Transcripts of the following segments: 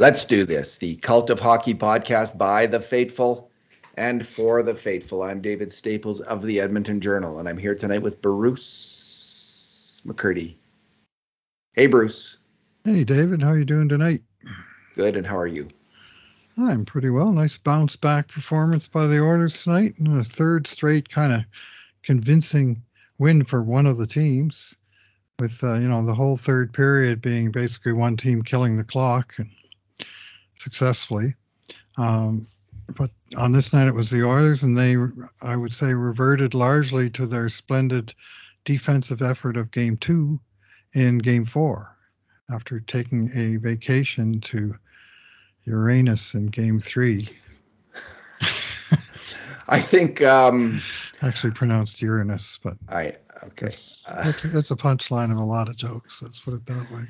Let's do this. The Cult of Hockey podcast by the faithful and for the faithful. I'm David Staples of the Edmonton Journal, and I'm here tonight with Bruce McCurdy. Hey, Bruce. Hey, David. How are you doing tonight? Good, and how are you? I'm pretty well. Nice bounce back performance by the Oilers tonight, and a third straight kind of convincing win for one of the teams, with uh, you know the whole third period being basically one team killing the clock and successfully. Um, but on this night, it was the Oilers, and they, I would say, reverted largely to their splendid defensive effort of Game Two in Game Four, after taking a vacation to Uranus in Game Three. I think um, actually pronounced Uranus, but I okay. That's, that's, that's, a punchline of a lot of jokes. Let's put it that way.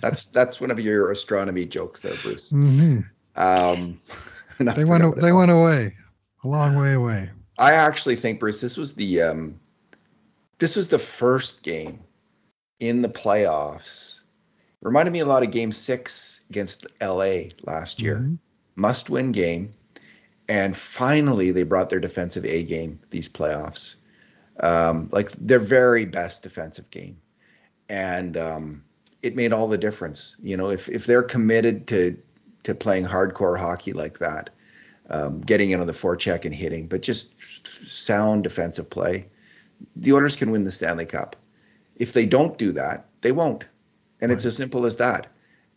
That's that's one of your astronomy jokes, there, Bruce. Mm-hmm. Um, they went they went away a long way away. I actually think, Bruce, this was the um, this was the first game in the playoffs. Reminded me a lot of Game Six against LA last year. Mm-hmm. Must win game and finally they brought their defensive A game these playoffs, um, like their very best defensive game, and um, it made all the difference. You know, if if they're committed to to playing hardcore hockey like that, um, getting in on the forecheck and hitting, but just sound defensive play, the Oilers can win the Stanley Cup. If they don't do that, they won't, and right. it's as simple as that.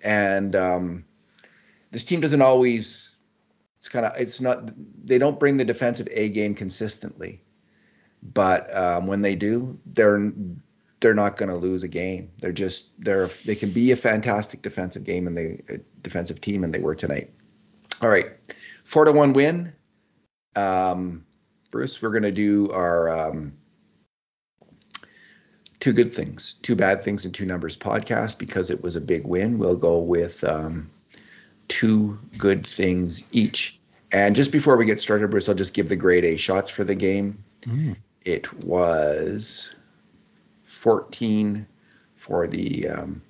And um, this team doesn't always it's kind of it's not they don't bring the defensive A game consistently, but um, when they do, they're they're not going to lose a game. They're just they're they can be a fantastic defensive game and they defensive team and they were tonight. All right, four to one win. Um, Bruce, we're going to do our um, two good things, two bad things, and two numbers podcast because it was a big win. We'll go with um, two good things each. And just before we get started, Bruce, I'll just give the grade A shots for the game. Mm. It was 14 for the um,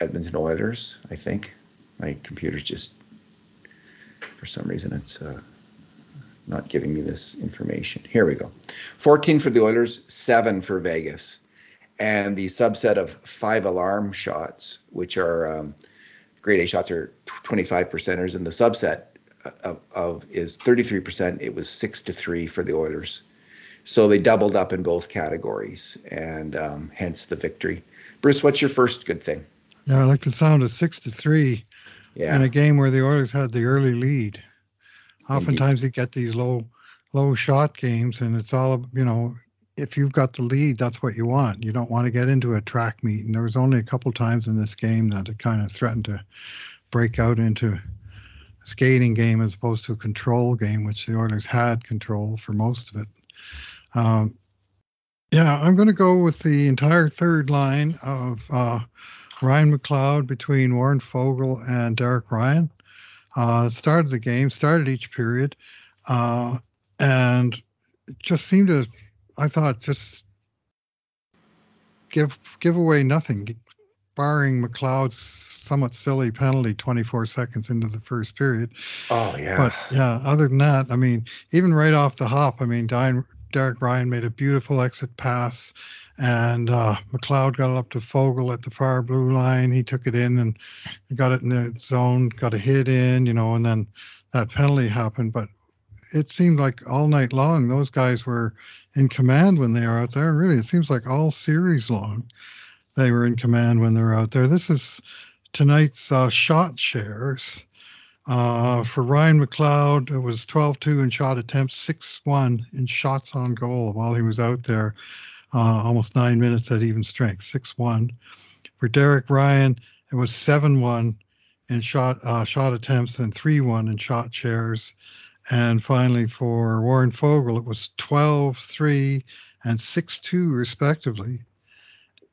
Edmonton Oilers, I think. My computer's just, for some reason, it's uh, not giving me this information. Here we go. 14 for the Oilers, 7 for Vegas. And the subset of five alarm shots, which are um, grade A shots are 25 percenters, and the subset of, of is 33 percent. It was six to three for the Oilers, so they doubled up in both categories, and um, hence the victory. Bruce, what's your first good thing? Yeah, I like the sound of six to three yeah. in a game where the Oilers had the early lead. Oftentimes, Indeed. you get these low low shot games, and it's all you know if you've got the lead, that's what you want. You don't want to get into a track meet. And there was only a couple times in this game that it kind of threatened to break out into a skating game as opposed to a control game, which the Oilers had control for most of it. Um, yeah, I'm going to go with the entire third line of uh, Ryan McLeod between Warren Foegele and Derek Ryan. Uh, started the game, started each period, uh, and just seemed to I thought just give give away nothing, barring McLeod's somewhat silly penalty 24 seconds into the first period. Oh yeah. But yeah, other than that, I mean, even right off the hop, I mean, Diane, Derek Ryan made a beautiful exit pass, and uh, McLeod got up to Foegele at the far blue line. He took it in and got it in the zone, got a hit in, you know, and then that penalty happened. But it seemed like all night long those guys were in command when they are out there. Really, it seems like all series long they were in command when they were out there. This is tonight's uh, shot shares. Uh, for Ryan McLeod, it was 12 2 in shot attempts, 6 1 in shots on goal while he was out there, uh, almost nine minutes at even strength, 6 1. For Derek Ryan, it was 7 1 in shot uh, shot attempts and 3 1 in shot shares. And finally, for Warren Foegele, it was 12 3 and 6 2, respectively.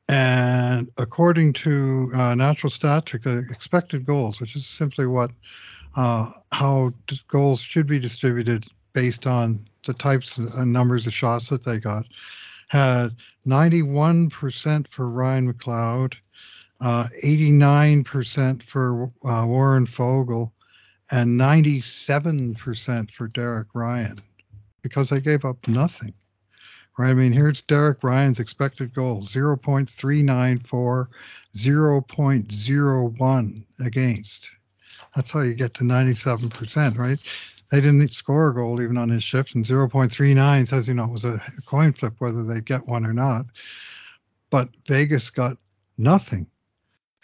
And according to uh, Natural Stat Trick, uh, expected goals, which is simply what uh, how goals should be distributed based on the types and numbers of shots that they got, had 91% for Ryan McLeod, uh, 89% for uh, Warren Foegele, and 97% for Derek Ryan because they gave up nothing. Right? I mean, here's Derek Ryan's expected goal 0.394, 0.01 against. That's how you get to 97%, right? They didn't score a goal even on his shifts, and 0.39 says, you know, it was a coin flip whether they get one or not. But Vegas got nothing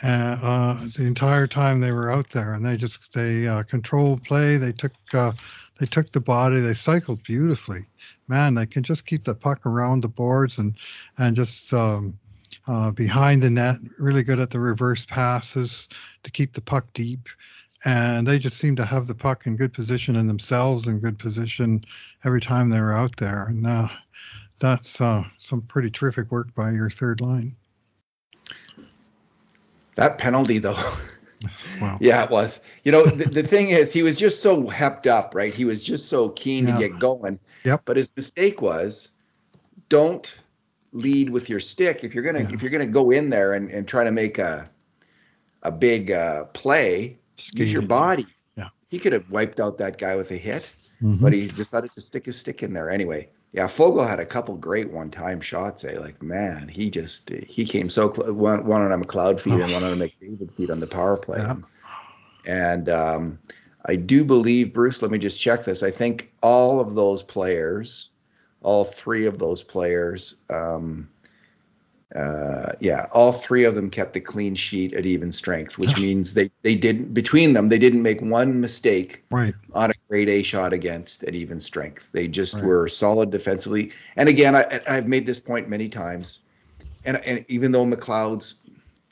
uh, uh, the entire time they were out there, and they just they uh, controlled play. They took uh, they took the body. They cycled beautifully. Man, they can just keep the puck around the boards and and just um, uh, behind the net. Really good at the reverse passes to keep the puck deep and they just seem to have the puck in good position and themselves in good position every time they were out there. And uh, that's uh, some pretty terrific work by your third line. That penalty, though. Wow. yeah, it was. You know, the, the, thing is, he was just so hepped up, right? He was just so keen yeah. to get going. Yep. But his mistake was, don't lead with your stick. If you're gonna yeah. if you're gonna go in there and, and try to make a a big uh, play, use your body. Yeah. He could have wiped out that guy with a hit, mm-hmm. but he decided to stick his stick in there anyway. Yeah, Foegele had a couple great one-time shots. Eh? Like man, he just he came so close. One, one on a McLeod feed oh. and one on a McDavid feed on the power play. Yeah. And um, I do believe Bruce. Let me just check this. I think all of those players, all three of those players, um, uh, yeah, all three of them kept a clean sheet at even strength, which means they they didn't between them they didn't make one mistake right. on a grade A shot against at even strength. They just right. were solid defensively. And again, I, I've made this point many times, and and even though McLeod's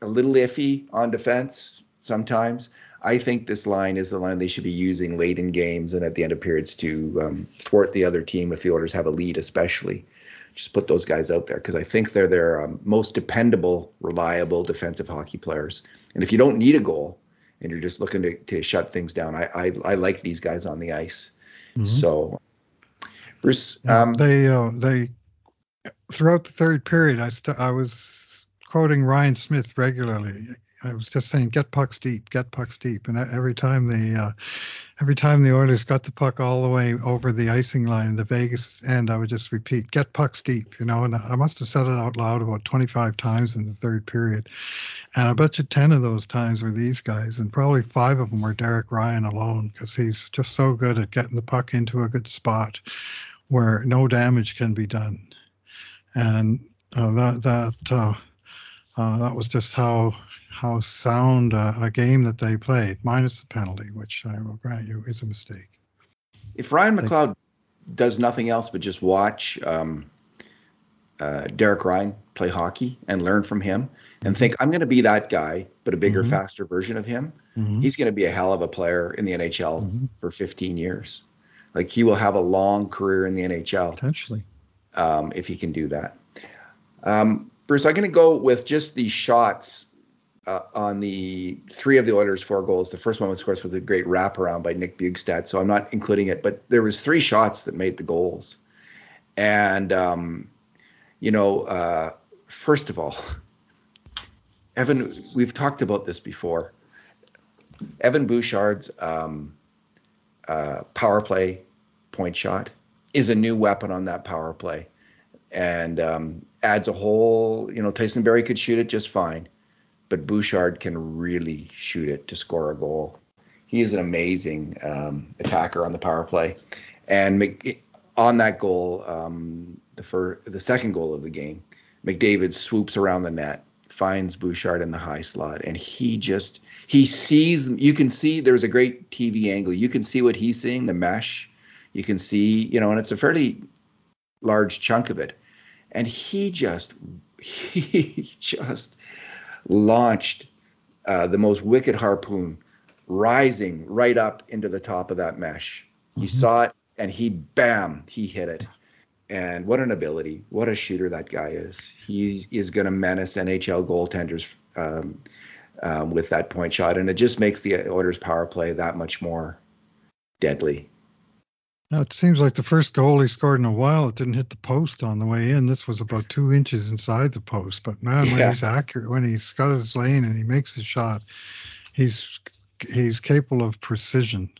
a little iffy on defense sometimes, I think this line is the line they should be using late in games and at the end of periods to um, thwart the other team if the Oilers have a lead, especially just put those guys out there because I think they're their um, most dependable, reliable defensive hockey players. And if you don't need a goal and you're just looking to, to shut things down, I, I, I like these guys on the ice. Mm-hmm. So, Bruce, um, they uh, they throughout the third period, I st- I was quoting Ryan Smyth regularly. I was just saying, get pucks deep, get pucks deep, and every time the uh, every time the Oilers got the puck all the way over the icing line in the Vegas end, I would just repeat, get pucks deep, you know. And I must have said it out loud about 25 times in the third period, and I bet you 10 of those times were these guys, and probably five of them were Derek Ryan alone because he's just so good at getting the puck into a good spot where no damage can be done, and uh, that that. Uh, uh, that was just how how sound a, a, game that they played, minus the penalty, which I will grant you is a mistake. If Ryan McLeod does nothing else but just watch um, uh, Derek Ryan play hockey and learn from him and think, I'm going to be that guy, but a bigger, mm-hmm. faster version of him, mm-hmm. he's going to be a hell of a player in the NHL mm-hmm. for 15 years. Like he will have a long career in the NHL. Potentially. Um, if he can do that. Um, Bruce, I'm going to go with just the shots uh, on the three of the Oilers' four goals. The first one, was, of course, was a great wraparound by Nick Bjugstad, so I'm not including it. But there was three shots that made the goals, and um, you know, uh, first of all, Evan, we've talked about this before. Evan Bouchard's um, uh, power play point shot is a new weapon on that power play, and um, adds a whole. You know, Tyson Barrie could shoot it just fine but Bouchard can really shoot it to score a goal. He is an amazing um, attacker on the power play, and on that goal, um, the the second goal of the game, McDavid swoops around the net, finds Bouchard in the high slot, and he just he sees. You can see there's a great TV angle. You can see what he's seeing, the mesh. You can see, you know, and it's a fairly large chunk of it, and he just he just launched uh, the most wicked harpoon rising right up into the top of that mesh. Mm-hmm. He saw it and he bam, he hit it. And what an ability. What a shooter that guy is. He is going to menace NHL goaltenders um, um, with that point shot. And it just makes the Oilers power play that much more deadly. Now it seems like the first goal he scored in a while, it didn't hit the post on the way in. This was about two inches inside the post. But man, when he's accurate, when he's got his lane and he makes his shot, he's he's capable of precision.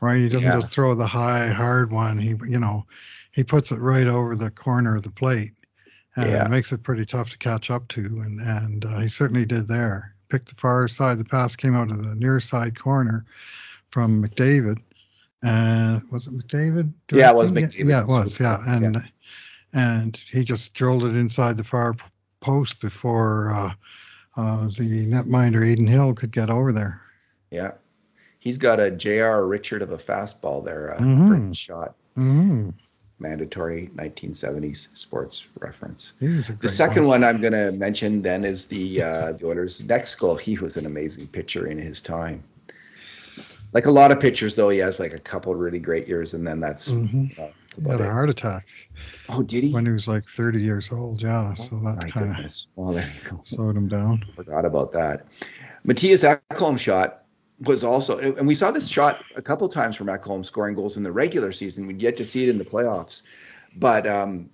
Right? He doesn't Yeah. just throw the high, hard one. He you know, he puts it right over the corner of the plate. And Yeah. it makes it pretty tough to catch up to, and and uh, he certainly did there. Picked the far side. The pass came out of the near side corner from McDavid, and was it McDavid? Yeah, it was? McDavid. Yeah, it was. Yeah, and and he just drilled it inside the far post before uh, uh, the netminder Adin Hill could get over there. Yeah. He's got a J.R. Richard of a fastball there uh, Mhm. shot. Mm, Mandatory 1970s sports reference. he was a The second one. one I'm going to mention then is the uh, the Oilers' next goal. He was an amazing pitcher in his time. Like a lot of pitchers, though, he has like a couple really great years, and then that's, Mhm. uh, He had a heart attack Oh, did he? when he was like 30 years old. Yeah, so Oh, that kind of. Well, there you go. slowed him down. Forgot about that. Mattias Ekholm shot was also, and we saw this shot a couple times from Ekholm scoring goals in the regular season. We'd yet to see it in the playoffs. But um,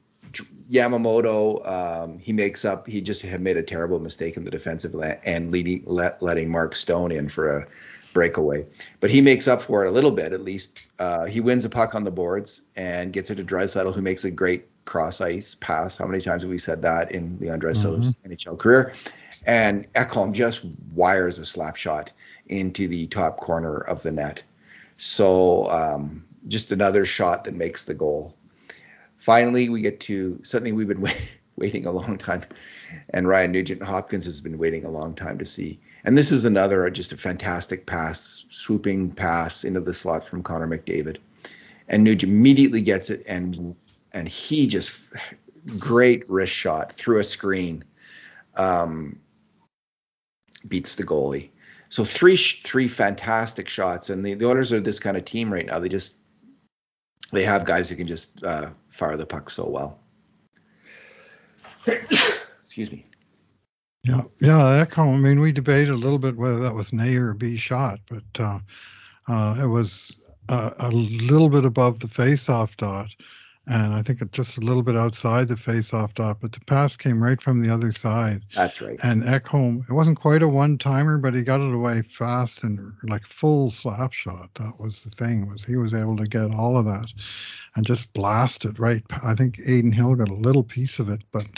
Yamamoto, um, he makes up. He just had made a terrible mistake in the defensive end, leading, let, letting Mark Stone in for a breakaway. But he makes up for it a little bit, at least. Uh, he wins a puck on the boards and gets it to Draisaitl, who makes a great cross ice pass. How many times have we said that in Leon Draisaitl's NHL career? And Ekholm just wires a slap shot into the top corner of the net. So um, just another shot that makes the goal. Finally, we get to something we've been wait, waiting a long time, and Ryan Nugent Hopkins has been waiting a long time to see. And this is another just a fantastic pass, swooping pass into the slot from Connor McDavid, and Nugent immediately gets it, and and he just great wrist shot through a screen, um, beats the goalie. So three three fantastic shots, and the, the Oilers are this kind of team right now. They just they have guys who can just uh, fire the puck so well. Excuse me. Yeah, yeah, that. I mean, we debated a little bit whether that was an A or a B shot, but uh, uh, it was uh, a little bit above the face-off dot, and I think it just a little bit outside the face-off dot. But the pass came right from the other side, That's right. and Ekholm. It wasn't quite a one-timer, but he got it away fast and like full slap shot. That was the thing was he was able to get all of that and just blast it right. I think Adin Hill got a little piece of it, but.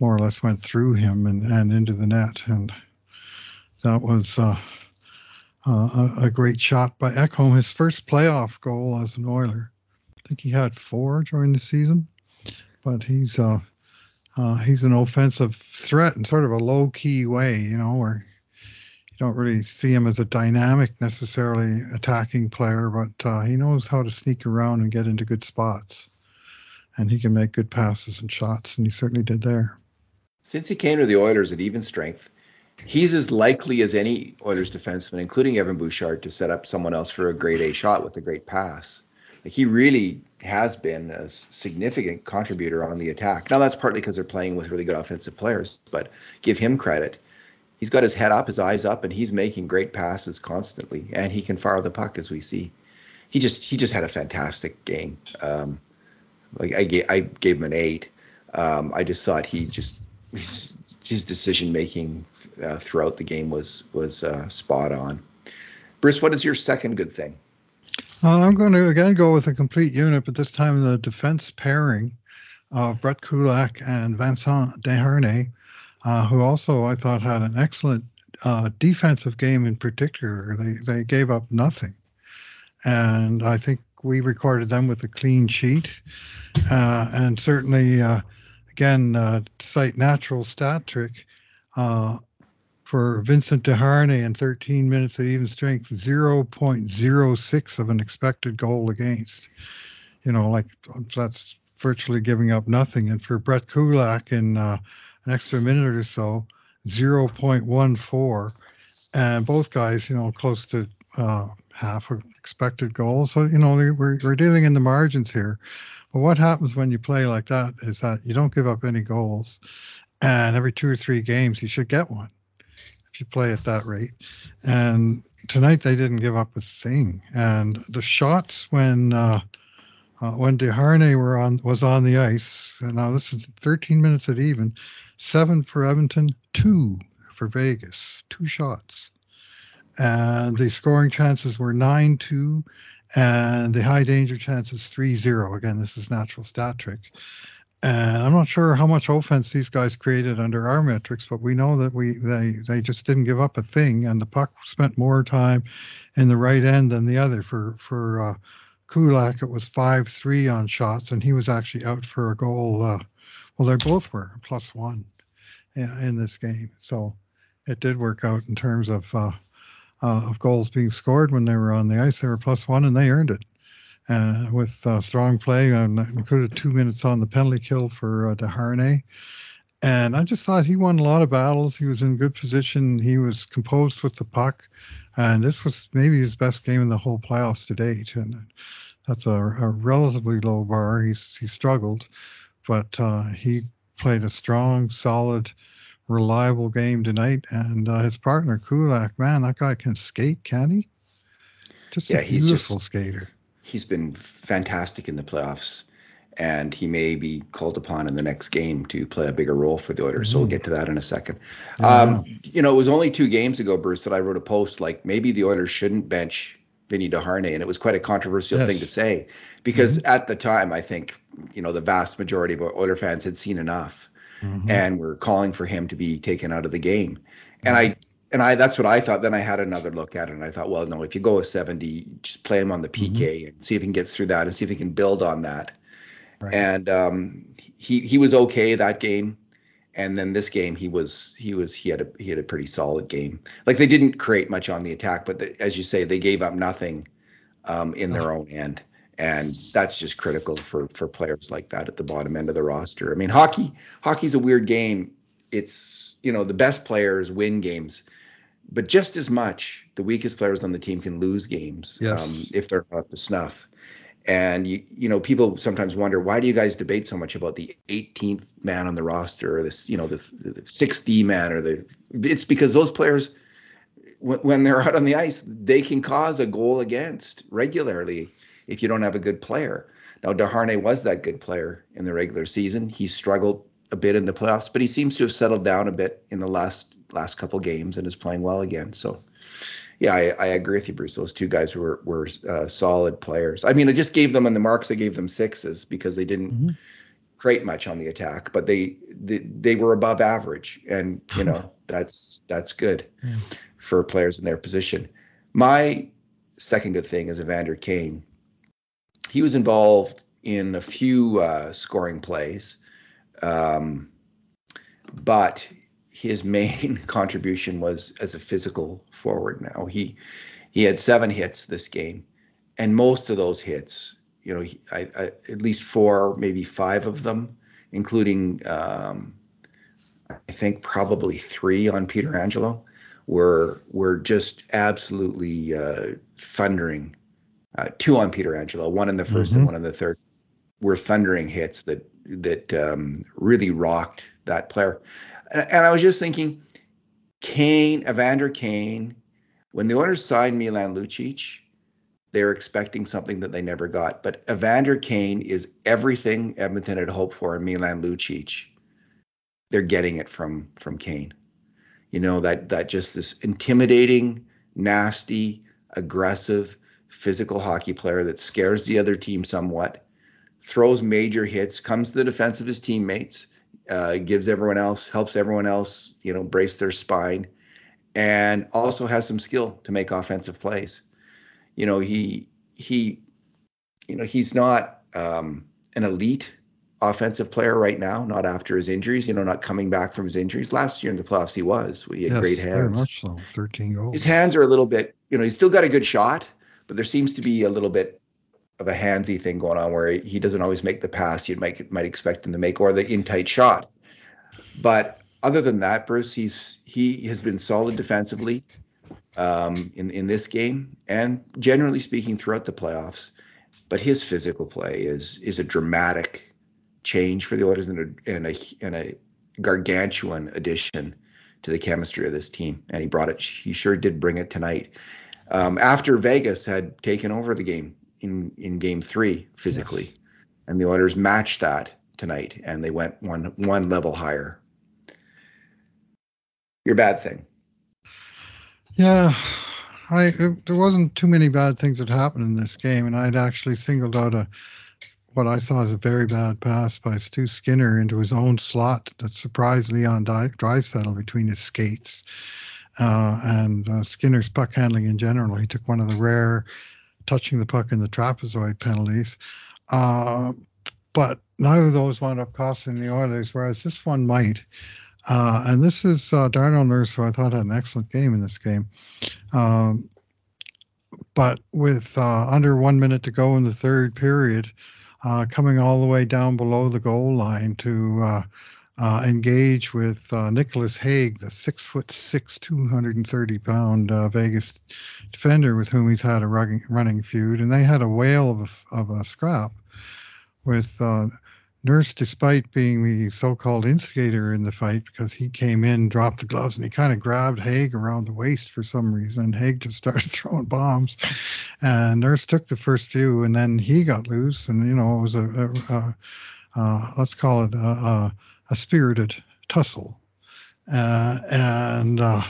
More or less went through him and, and into the net. And that was uh, uh, a, a great shot by Ekholm, his first playoff goal as an Oiler. I think he had four during the season, but he's uh, uh, he's an offensive threat in sort of a low key way, you know, where you don't really see him as a dynamic necessarily attacking player, but uh, he knows how to sneak around and get into good spots. And he can make good passes and shots, and he certainly did there. Since he came to the Oilers at even strength, he's as likely as any Oilers defenseman, including Evan Bouchard, to set up someone else for a great A shot with a great pass. Like he really has been a significant contributor on the attack. Now that's partly because they're playing with really good offensive players, but give him credit. He's got his head up, his eyes up, and he's making great passes constantly, and he can fire the puck as we see. He just he just had a fantastic game. Um, like I gave I gave him an eight. Um, I just thought he just his, decision making uh, throughout the game was was uh, spot on. Bruce, what is your second good thing? Uh, I'm going to again go with a complete unit, but this time the defense pairing of Brett Kulak and Vincent Desharnais, uh, who also I thought had an excellent uh, defensive game in particular. They they gave up nothing, and I think we recorded them with a clean sheet, uh, and certainly again uh, cite natural stat trick. Uh, for Vincent Desharnais in 13 minutes at even strength, 0.06 of an expected goal against. You know, like that's virtually giving up nothing. And for Brett Kulak in uh, an extra minute or so, 0.14. And both guys, you know, close to uh, half expected goals. So, you know, we're, we're dealing in the margins here. But what happens when you play like that is that you don't give up any goals. And every two or three games, you should get one if you play at that rate. And tonight they didn't give up a thing, and the shots when uh, uh, when Desharnais were on was on the ice. And now this is 13 minutes at even, seven for Edmonton, two for Vegas, two shots, and the scoring chances were nine two, and the high danger chances three zero. Again, this is natural stat trick. And I'm not sure how much offense these guys created under our metrics, but we know that we they they just didn't give up a thing, and the puck spent more time in the right end than the other. For for uh, Kulak, it was five three on shots, and he was actually out for a goal. Uh, well, they both were plus one in this game, so it did work out in terms of uh, uh, of goals being scored when they were on the ice. They were plus one, and they earned it uh, with uh, strong play, included two minutes on the penalty kill for uh, Desharnais. And I just thought he won a lot of battles. He was in good position. He was composed with the puck, and this was maybe his best game in the whole playoffs to date. And that's a, a relatively low bar. He's he struggled, but uh, he played a strong, solid, reliable game tonight. And uh, his partner Kulak, man, that guy can skate, can he? Just yeah, a beautiful just, skater he's been fantastic in the playoffs, and he may be called upon in the next game to play a bigger role for the Oilers. Mm-hmm. So we'll mm-hmm. get to that in a second. Yeah. Um, you know, it was only two games ago, Bruce, that I wrote a post like maybe the Oilers shouldn't bench Vinny Desharnais, and it was quite a controversial yes. thing to say because mm-hmm. at the time, I think you know the vast majority of Oilers fans had seen enough, mm-hmm. and were calling for him to be taken out of the game. And I and I that's what I thought. Then I had another look at it, and I thought, well, no, if you go with 70, just play him on the PK mm-hmm. and see if he can get through that, and see if he can build on that. Right. And um, he he was okay that game, and then this game he was he was he had a he had a pretty solid game. Like they didn't create much on the attack, but the, as you say, they gave up nothing um, in their own end, and that's just critical for for players like that at the bottom end of the roster. I mean, hockey hockey's a weird game. It's you know the best players win games but just as much, the weakest players on the team can lose games yes. um, if they're up to snuff. And you, you know, people sometimes wonder why do you guys debate so much about the 18th man on the roster or this, you know, the, the 6D man or the. It's because those players, when they're out on the ice, they can cause a goal against regularly if you don't have a good player. Now, Desharnais was that good player in the regular season. He struggled a bit in the playoffs, but he seems to have settled down a bit in the last last couple games and is playing well again. So, yeah, I, I agree with you, Bruce. Those two guys were were uh, solid players. I mean, I just gave them on the marks. I gave them sixes because they didn't mm-hmm. create much on the attack, but they, they they were above average, and you know that's that's good yeah. for players in their position. My second good thing is Evander Kane. He was involved in a few uh, scoring plays, um, but his main contribution was as a physical forward. Now he he had seven hits this game, and most of those hits, you know, he, I, I, at least four, maybe five of them, including um, I think probably three on Pietrangelo, were were just absolutely uh, thundering. Uh, two on Pietrangelo, one in the 1st mm-hmm. and one in the third, were thundering hits that that um, really rocked that player. And, and I was just thinking, Kane, Evander Kane, when the Oilers signed Milan Lucic, they were expecting something that they never got. But Evander Kane is everything Edmonton had hoped for in Milan Lucic. They're getting it from from Kane. You know that that just this intimidating, nasty, aggressive, physical hockey player that scares the other team somewhat, throws major hits, comes to the defense of his teammates, uh, gives everyone else, helps everyone else, you know, brace their spine, and also has some skill to make offensive plays. You know, he he, you know, he's not um, an elite offensive player right now, not after his injuries, you know, not coming back from his injuries. Last year in the playoffs, he was. He had yes, great hands. Very much so. 13 goals. His hands are a little bit, you know, he's still got a good shot, but there seems to be a little bit of a handsy thing going on where he doesn't always make the pass you might might expect him to make or the in tight shot. But other than that, Bruce, he's he has been solid defensively um, in in this game and generally speaking throughout the playoffs. But his physical play is is a dramatic change for the Oilers and a and a, and a gargantuan addition to the chemistry of this team. And he brought it. He sure did bring it tonight. Um, after Vegas had taken over the game in in Game Three physically, yes. and the Oilers matched that tonight, and they went one one level higher. Your bad thing. Yeah, I it, there wasn't too many bad things that happened in this game, and I'd actually singled out a what I saw as a very bad pass by Stu Skinner into his own slot that surprised Leon Draisaitl between his skates. Uh, and uh, Skinner's puck handling in general. He took one of the rare touching the puck in the trapezoid penalties. Uh, but neither of those wound up costing the Oilers, whereas this one might. Uh, and this is uh, Darnell Nurse, who I thought had an excellent game in this game. Um, but with uh, under one minute to go in the third period, coming all the way down below the goal line to uh, engage with uh, Nicolas Hague, the six foot six, 230 pound uh, Vegas defender with whom he's had a running feud, and they had a whale of a, of a scrap with uh, Nurse, despite being the so-called instigator in the fight, because he came in, dropped the gloves, and he kind of grabbed Hague around the waist for some reason, and Hague just started throwing bombs. And Nurse took the first few, and then he got loose, and you know it was a, a, a uh, let's call it a, a spirited tussle. Uh, and uh,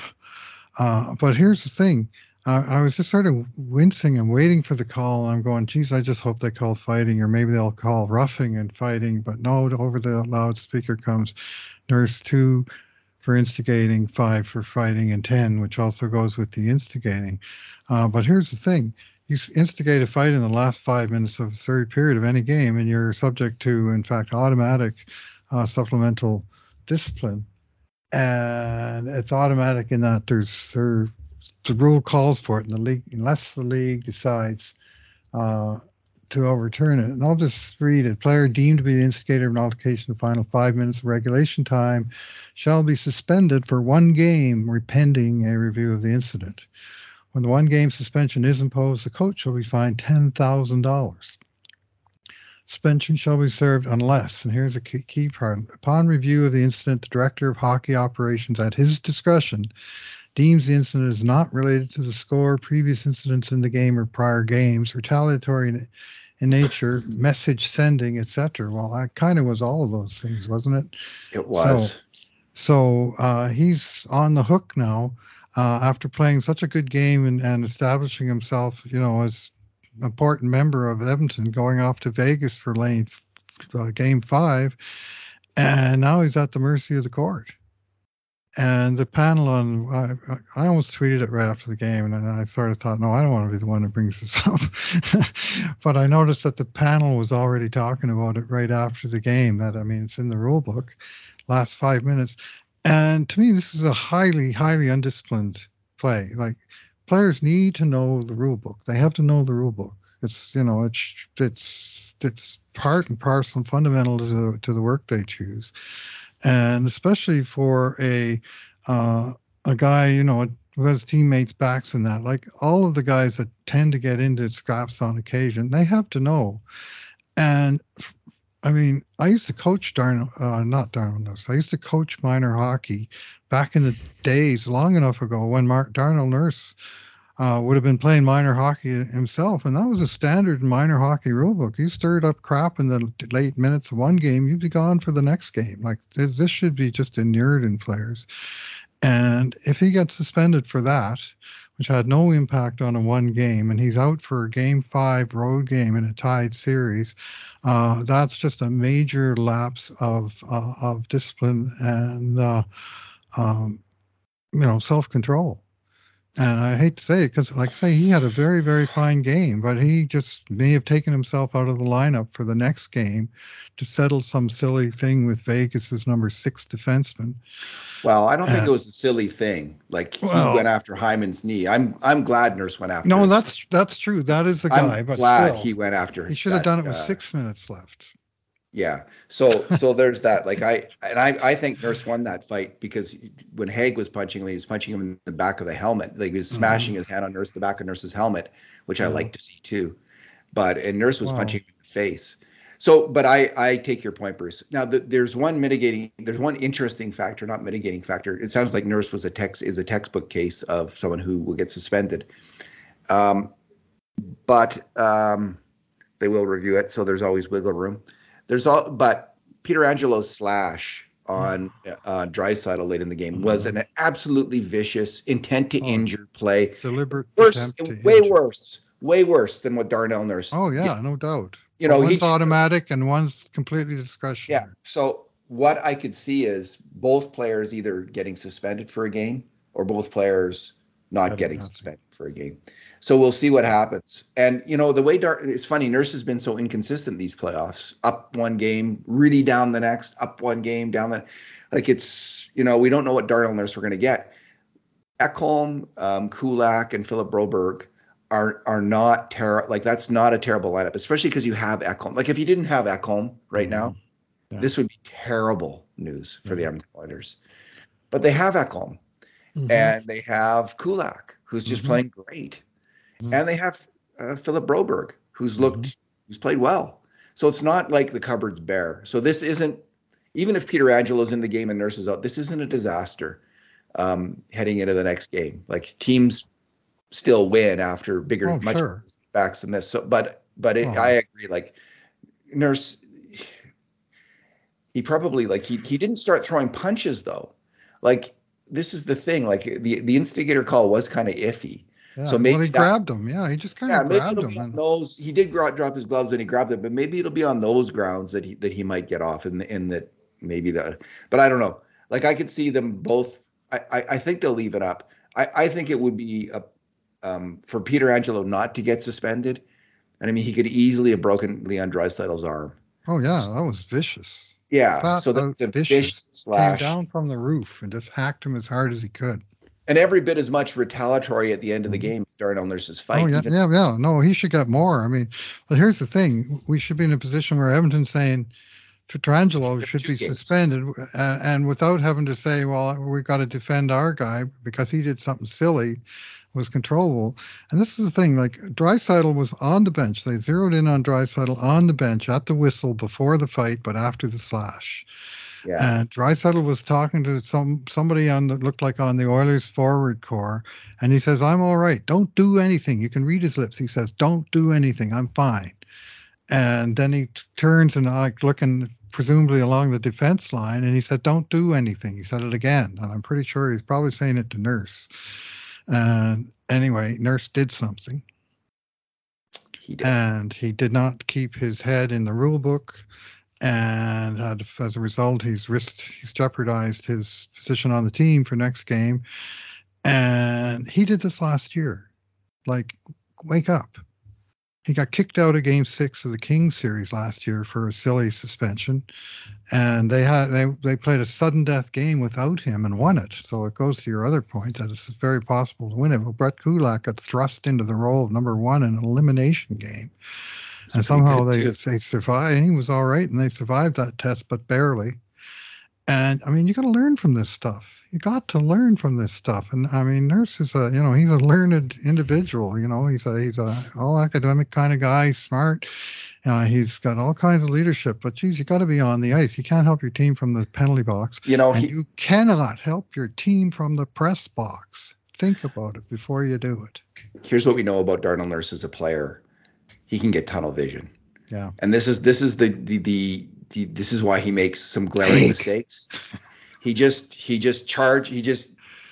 uh, but here's the thing. I was just sort of wincing and waiting for the call. I'm going, geez, I just hope they call fighting, or maybe they'll call roughing and fighting. But no, over the loudspeaker comes nurse two for instigating, five for fighting, and 10, which also goes with the instigating. Uh, but here's the thing you instigate a fight in the last five minutes of the third period of any game, and you're subject to, in fact, automatic uh, supplemental discipline. And it's automatic in that there's there, the rule calls for it, and the league, unless the league decides uh, to overturn it. And I'll just read it. Player deemed to be the instigator of an altercation in the final five minutes of regulation time shall be suspended for one game, pending a review of the incident. When the one game suspension is imposed, the coach shall be fined $10,000. Suspension shall be served unless, and here's a key, key part, upon review of the incident, the director of hockey operations at his discretion deems the incident is not related to the score, previous incidents in the game or prior games, retaliatory in, in nature, message sending, etc. Well, that kind of was all of those things, wasn't it? It was. So, so uh, he's on the hook now uh, after playing such a good game and, and establishing himself, you know, as important member of Edmonton going off to Vegas for lane uh, game five, and now he's at the mercy of the court. And the panel on, I, I almost tweeted it right after the game, and I sort of thought, no, I don't want to be the one that brings this up. but I noticed that the panel was already talking about it right after the game. That I mean, it's in the rule book, last five minutes. And to me, this is a highly, highly undisciplined play. Like players need to know the rule book. They have to know the rule book. It's you know it's it's it's part and parcel and fundamental to the, to the work they choose, and especially for a uh, a guy you know who has teammates backs in that. Like all of the guys that tend to get into scraps on occasion, they have to know. And I mean, I used to coach Darnell, uh, not Darnell Nurse, I used to coach minor hockey back in the days, long enough ago, when Mark Darnell Nurse uh, would have been playing minor hockey himself, and that was a standard minor hockey rulebook. You stirred up crap in the late minutes of one game, you'd be gone for the next game. Like this, this should be just inured in players. And if he gets suspended for that, which had no impact on a one game, and he's out for a game five road game in a tied series, uh, that's just a major lapse of uh, of discipline and uh, um, you know self control. And I hate to say it because, like I say, he had a very, very fine game, but he just may have taken himself out of the lineup for the next game to settle some silly thing with Vegas's number six defenseman. Well, I don't think it was a silly thing. Like he well, went after Hyman's knee. I'm I'm glad Nurse went after. No, that's that's true. That is the guy. I'm but glad still, he went after. He should have done it with uh, six minutes left. Yeah. So so there's that. Like I and I I think Nurse won that fight because when Hague was punching him, he was punching him in the back of the helmet. Like he was mm-hmm. smashing mm-hmm. his hand on Nurse the back of Nurse's helmet, which mm-hmm. I like to see too. But and Nurse was wow. punching him in the face. So, but I I take your point, Bruce. Now the, there's one mitigating, there's one interesting factor, not mitigating factor. It sounds like Nurse was a text is a textbook case of someone who will get suspended. Um, but um, they will review it, so there's always wiggle room. There's all, but Pietrangelo's slash on uh, Draisaitl late in the game was an absolutely vicious, intent to Oh. injure play. Deliberate Worse, way injure. worse, way worse than what Darnell Nurse. Oh yeah, no doubt. you know, one's he, automatic and one's completely discretionary. yeah. So what I could see is both players either getting suspended for a game or both players not Getting suspended for a game. So we'll see what happens. And you know, the way Dar- it's funny, Nurse has been so inconsistent these playoffs. Up one game, really down the next, up one game, down the like it's you know, we don't know what Darnell Nurse we're gonna get. Ekholm, um, Kulak, and Philip Broberg are are not ter- like that's not a terrible lineup, especially because you have Ekholm. Like if you didn't have Ekholm right now, Yeah. this would be terrible news for the Mhm. Edmonton Oilers. But they have Ekholm Mhm. and they have Kulak, who's just Mhm. playing great, Mhm. and they have uh, Philip Broberg, who's looked, who's played well. So it's not like the cupboard's bare. So this isn't, even if Pietrangelo's in the game and Nurse is out, this isn't a disaster um, heading into the next game. Like teams still win after bigger, Oh, much sure. backs than this. So, but but it, Oh. I agree. Like Nurse, he probably like he he didn't start throwing punches though. Like this is the thing. Like the the instigator call was kind of iffy. Yeah, so maybe well, he that- grabbed him. Yeah, he just kind Yeah, of maybe grabbed it'll him. And, those. He did drop his gloves when he grabbed it, but maybe it'll be on those grounds that he that he might get off and the, in that maybe the. But I don't know. Like I could see them both. I I, I think they'll leave it up. I I think it would be a, um for Pietrangelo not to get suspended, and I mean he could easily have broken Leon Draisaitl's arm. oh yeah, that was vicious. Yeah. So the, the vicious. fish Came down from the roof and just hacked him as hard as he could. And every bit as much retaliatory at the end of the Mhm. game. Darnell Nurse's fight. oh yeah, even- yeah, yeah. No, he should get more. I mean, but here's the thing: we should be in a position where Edmonton's saying Pietrangelo should be games. suspended, uh, and without having to say, "Well, we've got to defend our guy because he did something silly," was controllable. And this is the thing: like Draisaitl was on the bench. They zeroed in on Draisaitl on the bench at the whistle before the fight, but after the slash. Yeah. Uh, and Draisaitl was talking to some somebody on the looked like on the Oilers forward core, and he says, "I'm all right. Don't do anything." You can read his lips. He says, "Don't do anything. I'm fine." And then he t- turns and like looking presumably along the defense line, and he said, "Don't do anything." He said it again, and I'm pretty sure he's probably saying it to Nurse. And anyway, Nurse did something he did. and he did not keep his head in the rule book and uh, had, as a result he's risked he's jeopardized his position on the team for next game. And he did this last year. Like wake up. He got kicked out of game six of the Kings series last year for a silly suspension. And they had they, they played a sudden death game without him and won it. So it goes to your other point that it's very possible to win it. But brett kulak got thrust into the role of number one in an elimination game and somehow they too. they survived. He was all right, and they survived that test, but barely. And I mean, you got to learn from this stuff. You got to learn from this stuff. And I mean, Nurse is a you know he's a learned individual. You know, he's a he's a all academic kind of guy, smart. Uh, he's got all kinds of leadership, but geez, you got to be on the ice. You can't help your team from the penalty box, you know, and he, you cannot help your team from the press box. Think about it before you do it. here's what we know about Darnell Nurse as a player. He can get tunnel vision. Yeah. And this is this is the the the, the this is why he makes some glaring mistakes. He just he just charge he just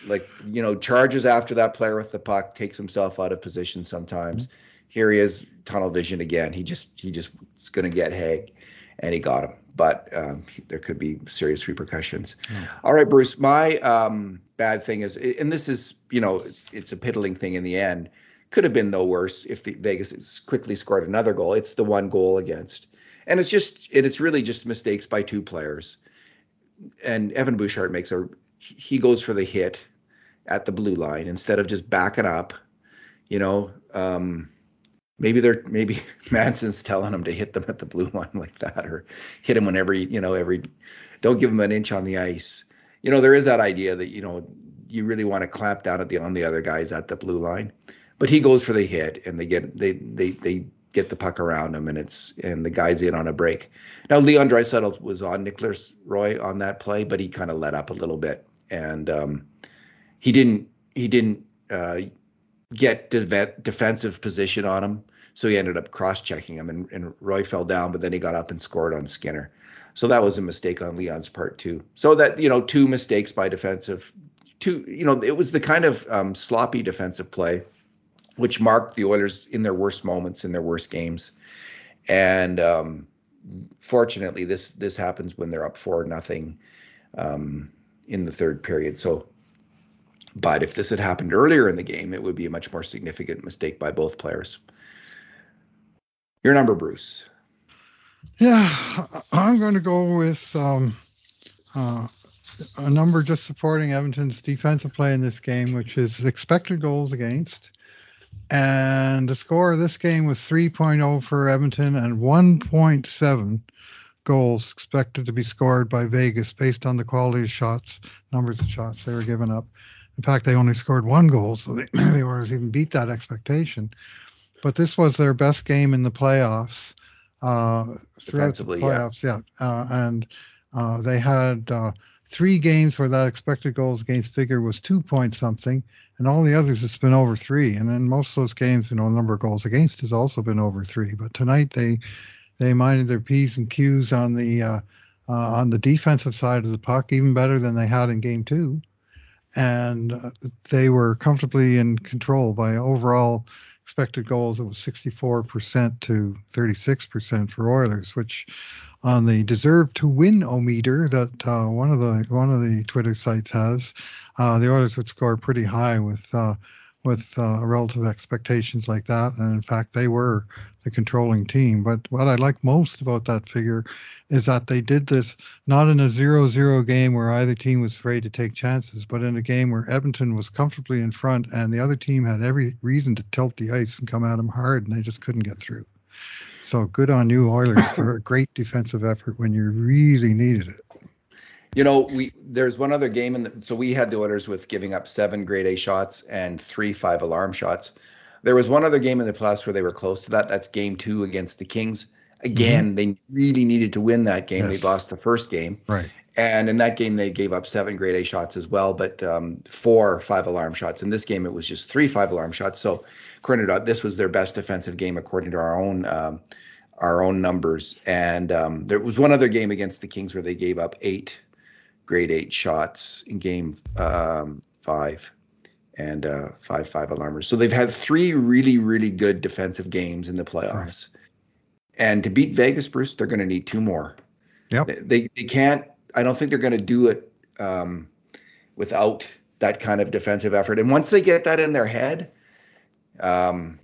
like you know charges after that player with the puck, takes himself out of position sometimes. Here he is, tunnel vision again. He just he just is going to get Hague, and he got him. But um, he- there could be serious repercussions. Yeah. All right, Bruce. My um, bad thing is, and this is you know it's a piddling thing in the end. Could have been no worse if the Vegas quickly scored another goal. It's the one goal against, and it's just it's really just mistakes by two players. And Evan Bouchard makes a he goes for the hit at the blue line instead of just backing up. You know, um, maybe they're maybe Manson's telling him to hit them at the blue line like that, or hit him whenever you know every. Don't give him an inch on the ice. You know, there is that idea that you know you really want to clamp down at the on the other guys at the blue line, but he goes for the hit and they get they they they get the puck around him and it's and the guy's in on a break. Now Leon Draisaitl was on Nicolas Roy on that play, but he kind of let up a little bit and um, he didn't he didn't uh, get de- defensive position on him. So he ended up cross checking him, and, and Roy fell down, but then he got up and scored on Skinner. So that was a mistake on Leon's part too. So that you know, two mistakes by defensive, two you know, it was the kind of um, sloppy defensive play, which marked the Oilers in their worst moments, in their worst games, and um, fortunately, this this happens when they're up four nothing um, in the third period. So but if this had happened earlier in the game, it would be a much more significant mistake by both players. Your number, Bruce. Yeah, I'm going to go with um, uh, a number just supporting Edmonton's defensive play in this game, which is expected goals against. And the score of this game was 3.0 for Edmonton and 1.7 goals expected to be scored by Vegas based on the quality of shots, numbers of shots they were giving up. In fact, they only scored one goal, so they, the Oilers even beat that expectation. But this was their best game in the playoffs uh, throughout the playoffs. Yeah, yeah. Uh, and uh, they had uh, three games where that expected goals against figure was two point something, and all the others it's been over three. And in most of those games, you know, the number of goals against has also been over three. But tonight they they minded their p's and q's on the uh, uh, on the defensive side of the puck even better than they had in game two and uh, they were comfortably in control by overall expected goals. It was 64% to 36% for Oilers, which on the deserve to win o meter that uh, one of the one of the Twitter sites has, uh, the Oilers would score pretty high with uh, with uh, relative expectations like that. And in fact, they were the controlling team. But what I like most about that figure is that they did this not in a 0 0 game where either team was afraid to take chances, but in a game where Edmonton was comfortably in front and the other team had every reason to tilt the ice and come at them hard, and they just couldn't get through. So good on you, Oilers, for a great defensive effort when you really needed it. You know, we there's one other game, and so we had the Oilers with giving up seven grade A shots and three five alarm shots. There was one other game in the playoffs where they were close to that. That's game two against the Kings. Again, mm-hmm. they really needed to win that game. Yes. They lost the first game. Right. And in that game, they gave up seven grade A shots as well, but um, four five alarm shots. In this game, it was just three five alarm shots. So, according to this was their best defensive game according to our own um, our own numbers. And um, there was one other game against the Kings where they gave up eight grade A shots in game um, five and uh, five five alarmers. So they've had three really really good defensive games in the playoffs. Right. And to beat Vegas, Bruce, they're going to need two more. Yep. They they can't. I don't think they're going to do it um, without that kind of defensive effort. And once they get that in their head, um,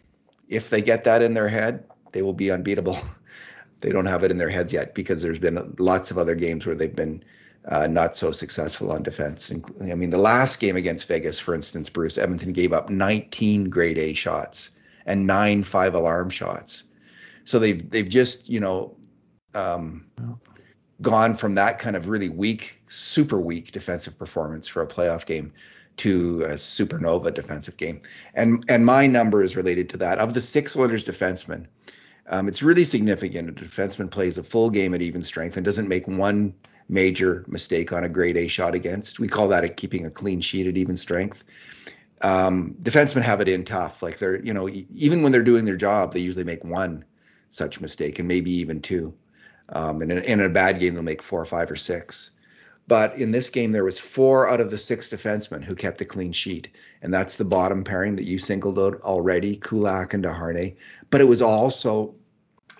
if they get that in their head, they will be unbeatable. they don't have it in their heads yet because there's been lots of other games where they've been uh, not so successful on defense. I mean, the last game against Vegas, for instance, Bruce Edmonton gave up 19 grade A shots and nine five alarm shots. So they've they've just you know um, gone from that kind of really weak, super weak defensive performance for a playoff game to a supernova defensive game. And and my number is related to that. Of the six Oilers defensemen, um, it's really significant. A defenseman plays a full game at even strength and doesn't make one major mistake on a grade A shot against. We call that a keeping a clean sheet at even strength. Um, defensemen have it in tough. Like they're, you know, even when they're doing their job, they usually make one such mistake and maybe even two. Um, and in, in a bad game, they'll make four or five or six. But in this game, there was four out of the six defensemen who kept a clean sheet, and that's the bottom pairing that you singled out already, Kulak and Desharnais. But it was also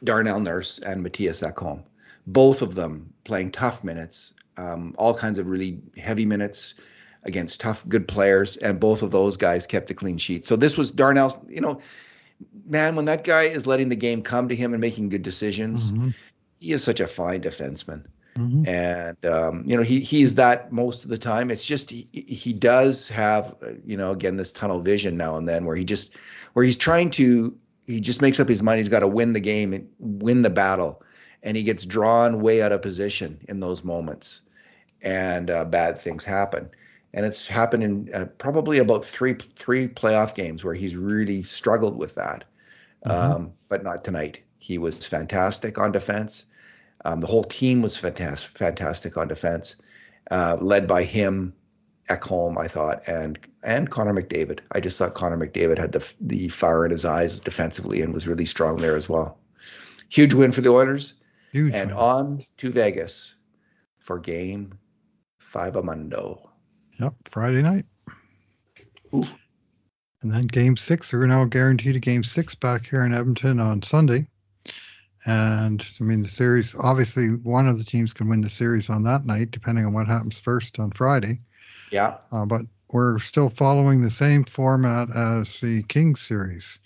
Darnell Nurse and Mattias Ekholm both of them playing tough minutes, um, all kinds of really heavy minutes against tough, good players, and both of those guys kept a clean sheet. So this was Darnell. You know, man, when that guy is letting the game come to him and making good decisions, mm-hmm. he is such a fine defenseman. Mm-hmm. And um, you know he he is that most of the time. It's just he he does have you know again this tunnel vision now and then where he just where he's trying to he just makes up his mind he's got to win the game and win the battle and he gets drawn way out of position in those moments, and uh, bad things happen. And it's happened in uh, probably about three three playoff games where he's really struggled with that, mm-hmm. um, but not tonight. He was fantastic on defense. Um, the whole team was fantastic, fantastic on defense, uh, led by him Ekholm, I thought, and and Connor McDavid. I just thought Connor McDavid had the the fire in his eyes defensively and was really strong there as well. Huge win for the Oilers. Huge and win. on to Vegas for game five of Mundo. Yep, Friday night. Ooh. And then game six, we're now guaranteed a game six back here in Edmonton on Sunday. And I mean, the series, obviously, one of the teams can win the series on that night, depending on what happens first on Friday. Yeah. Uh, but we're still following the same format as the King series,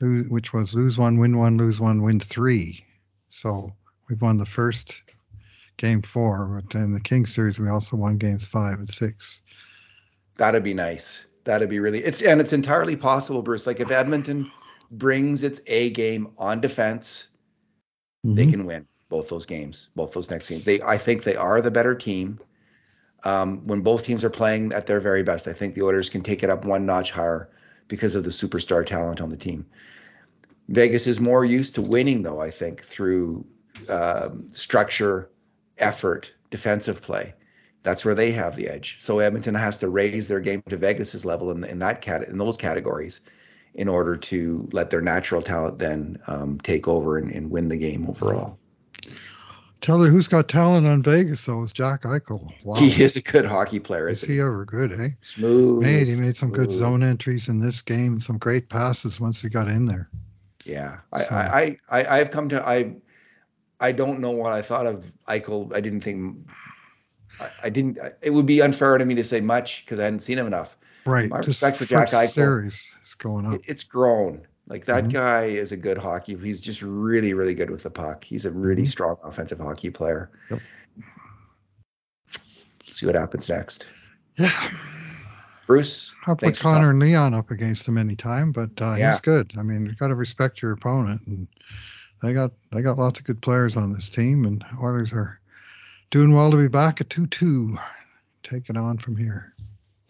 which was lose one, win one, lose one, win three. So we've won the first game four, but in the King series, we also won games five and six. That'd be nice. That'd be really it's and it's entirely possible, Bruce. Like if Edmonton brings its A game on defense, they Mhm. can win both those games, both those next games. They I think they are the better team. Um, when both teams are playing at their very best, I think the Oilers can take it up one notch higher because of the superstar talent on the team. Vegas is more used to winning, though, I think, through um, structure, effort, defensive play. That's where they have the edge. So Edmonton has to raise their game to Vegas's level in, in that cat in those categories in order to let their natural talent then um, take over and, and win the game overall. Tell you who's got talent on Vegas though is Jack Eichel. Wow. He is a good hockey player. Is he he? ever good, eh? Smooth. Made he made some good zone entries in this game, some great passes once he got in there. Yeah, I, So- I, I, I, I've come to I, I don't know what I thought of Eichel. I didn't think, I, I didn't. It would be unfair to me to say much because I hadn't seen him enough. Right. My respect for Jack Eichel. series is going up. It, it's grown. Like that Mhm. guy is a good hockey. He's just really, really good with the puck. He's a really Mhm. strong offensive hockey player. Yep. See what happens next. Yeah. Bruce, I'll put Connor and Leon up against him anytime, but uh, Yeah. he's good. I mean, you got to respect your opponent, and they got they got lots of good players on this team, and Oilers are doing well to be back at two-two, taking on from here.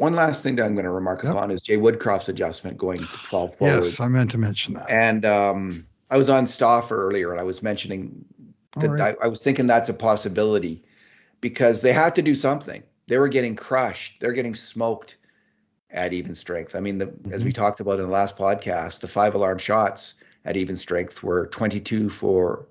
One last thing that I'm going to remark Yep. upon is Jay Woodcroft's adjustment going to 12 forward. Yes, I meant to mention that. And um, I was on Stauffer earlier, and I was mentioning that right. I, I was thinking that's a possibility because they had to do something. They were getting crushed. They're getting smoked at even strength. I mean, the, as we talked about in the last podcast, the five alarm shots at even strength were 22 for,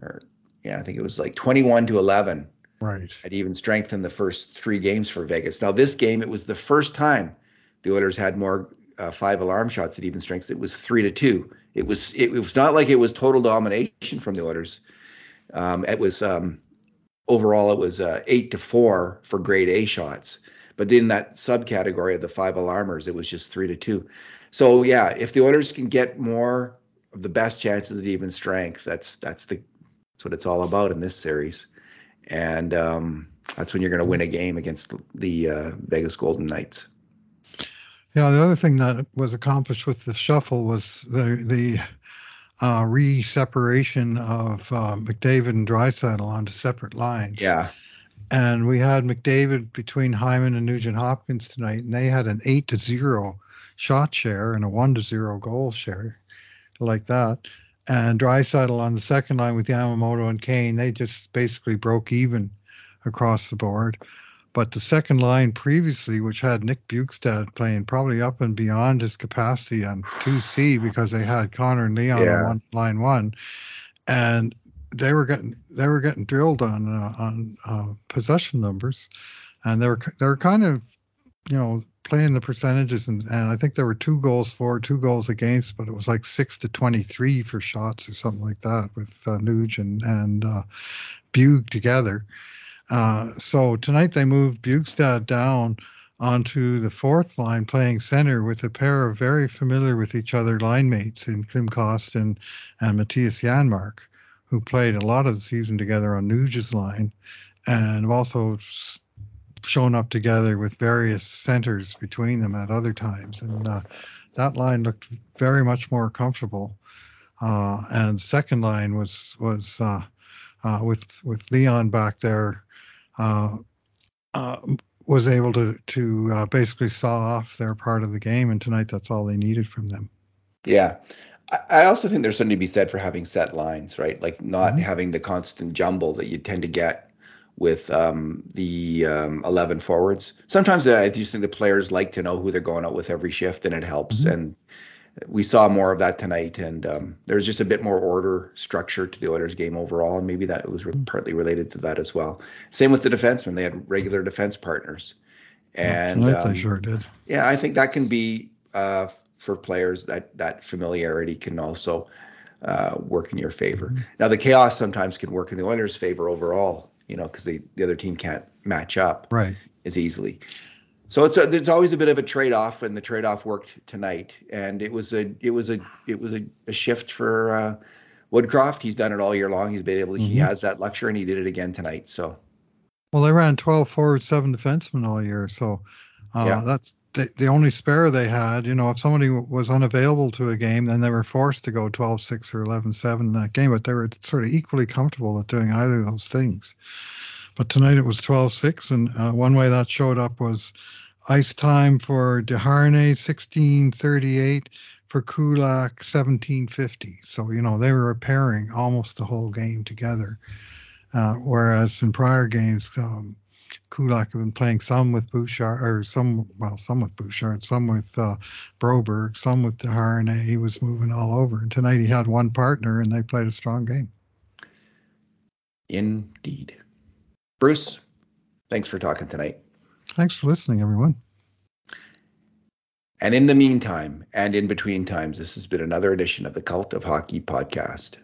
or yeah, I think it was like 21 to 11 Right. at even strength in the first three games for Vegas. Now, this game, it was the first time the Oilers had more uh, five alarm shots at even strength. It was three to two. It was it, it was not like it was total domination from the Oilers. Um, it was um, overall it was uh, eight to four for grade A shots, but in that subcategory of the five alarmers, it was just three to two. So yeah, if the Oilers can get more of the best chances at even strength, that's that's the that's what it's all about in this series and um, that's when you're going to win a game against the uh, Vegas Golden Knights. Yeah, the other thing that was accomplished with the shuffle was the the uh, re-separation of uh, McDavid and Draisaitl onto separate lines. Yeah, and we had McDavid between Hyman and Nugent Hopkins tonight, and they had an eight to zero shot share and a one to zero goal share, like that. And Draisaitl on the second line with Yamamoto and Kane, they just basically broke even across the board. But the second line previously, which had Nick Bjugstad playing probably up and beyond his capacity on 2C because they had Connor and Leon Yeah. on one, line one, and they were getting they were getting drilled on uh, on uh, possession numbers, and they were they were kind of you know playing the percentages and, and I think there were two goals for, two goals against, but it was like six to twenty three for shots or something like that with uh, Nuge and and uh, Bug together. Uh, so tonight they moved Bjugstad down onto the fourth line, playing center with a pair of very familiar with each other line mates in Klim Kostin and Mattias Janmark, who played a lot of the season together on Nuge's line, and have also shown up together with various centers between them at other times. And uh, that line looked very much more comfortable. Uh, and second line was was uh, uh, with with Leon back there uh, uh, was able to to uh, basically saw off their part of the game, and tonight that's all they needed from them. yeah. I, also think there's something to be said for having set lines, right? Like not Mhm. having the constant jumble that you tend to get with um, the um, 11 forwards. Sometimes I just think the players like to know who they're going out with every shift, and it helps. Mm-hmm. And we saw more of that tonight, and um, there was just a bit more order structure to the Oilers game overall, and maybe that was re- partly related to that as well. Same with the defensemen; they had regular defense partners, and tonight um, they sure did. Yeah, I think that can be uh, for players that that familiarity can also uh, work in your favor. Mm-hmm. Now the chaos sometimes can work in the Oilers' favor overall, you know, because the other team can't match up right as easily. So it's a, there's always a bit of a trade-off, and the trade-off worked tonight. And it was a it was a it was a, a shift for uh, Woodcroft. He's done it all year long. He's been able to, mm-hmm. he has that luxury, and he did it again tonight. So. Well, they ran 12 forward, seven defensemen all year, so uh, yeah. that's the, the only spare they had. You know, if somebody was unavailable to a game, then they were forced to go 12-6 or 11-7 in that game. But they were sort of equally comfortable at doing either of those things. But tonight it was 12-6, and uh, one way that showed up was ice time for Desharnais 1638 for Kulak 1750. So you know they were pairing almost the whole game together, uh, whereas in prior games. Um, Kulak had been playing some with Bouchard, or some, well, some with Bouchard, some with uh, Broberg, some with Desharnais. He was moving all over. And tonight he had one partner, and they played a strong game. Indeed. Bruce, thanks for talking tonight. Thanks for listening, everyone. And in the meantime, and in between times, this has been another edition of the Cult of Hockey podcast.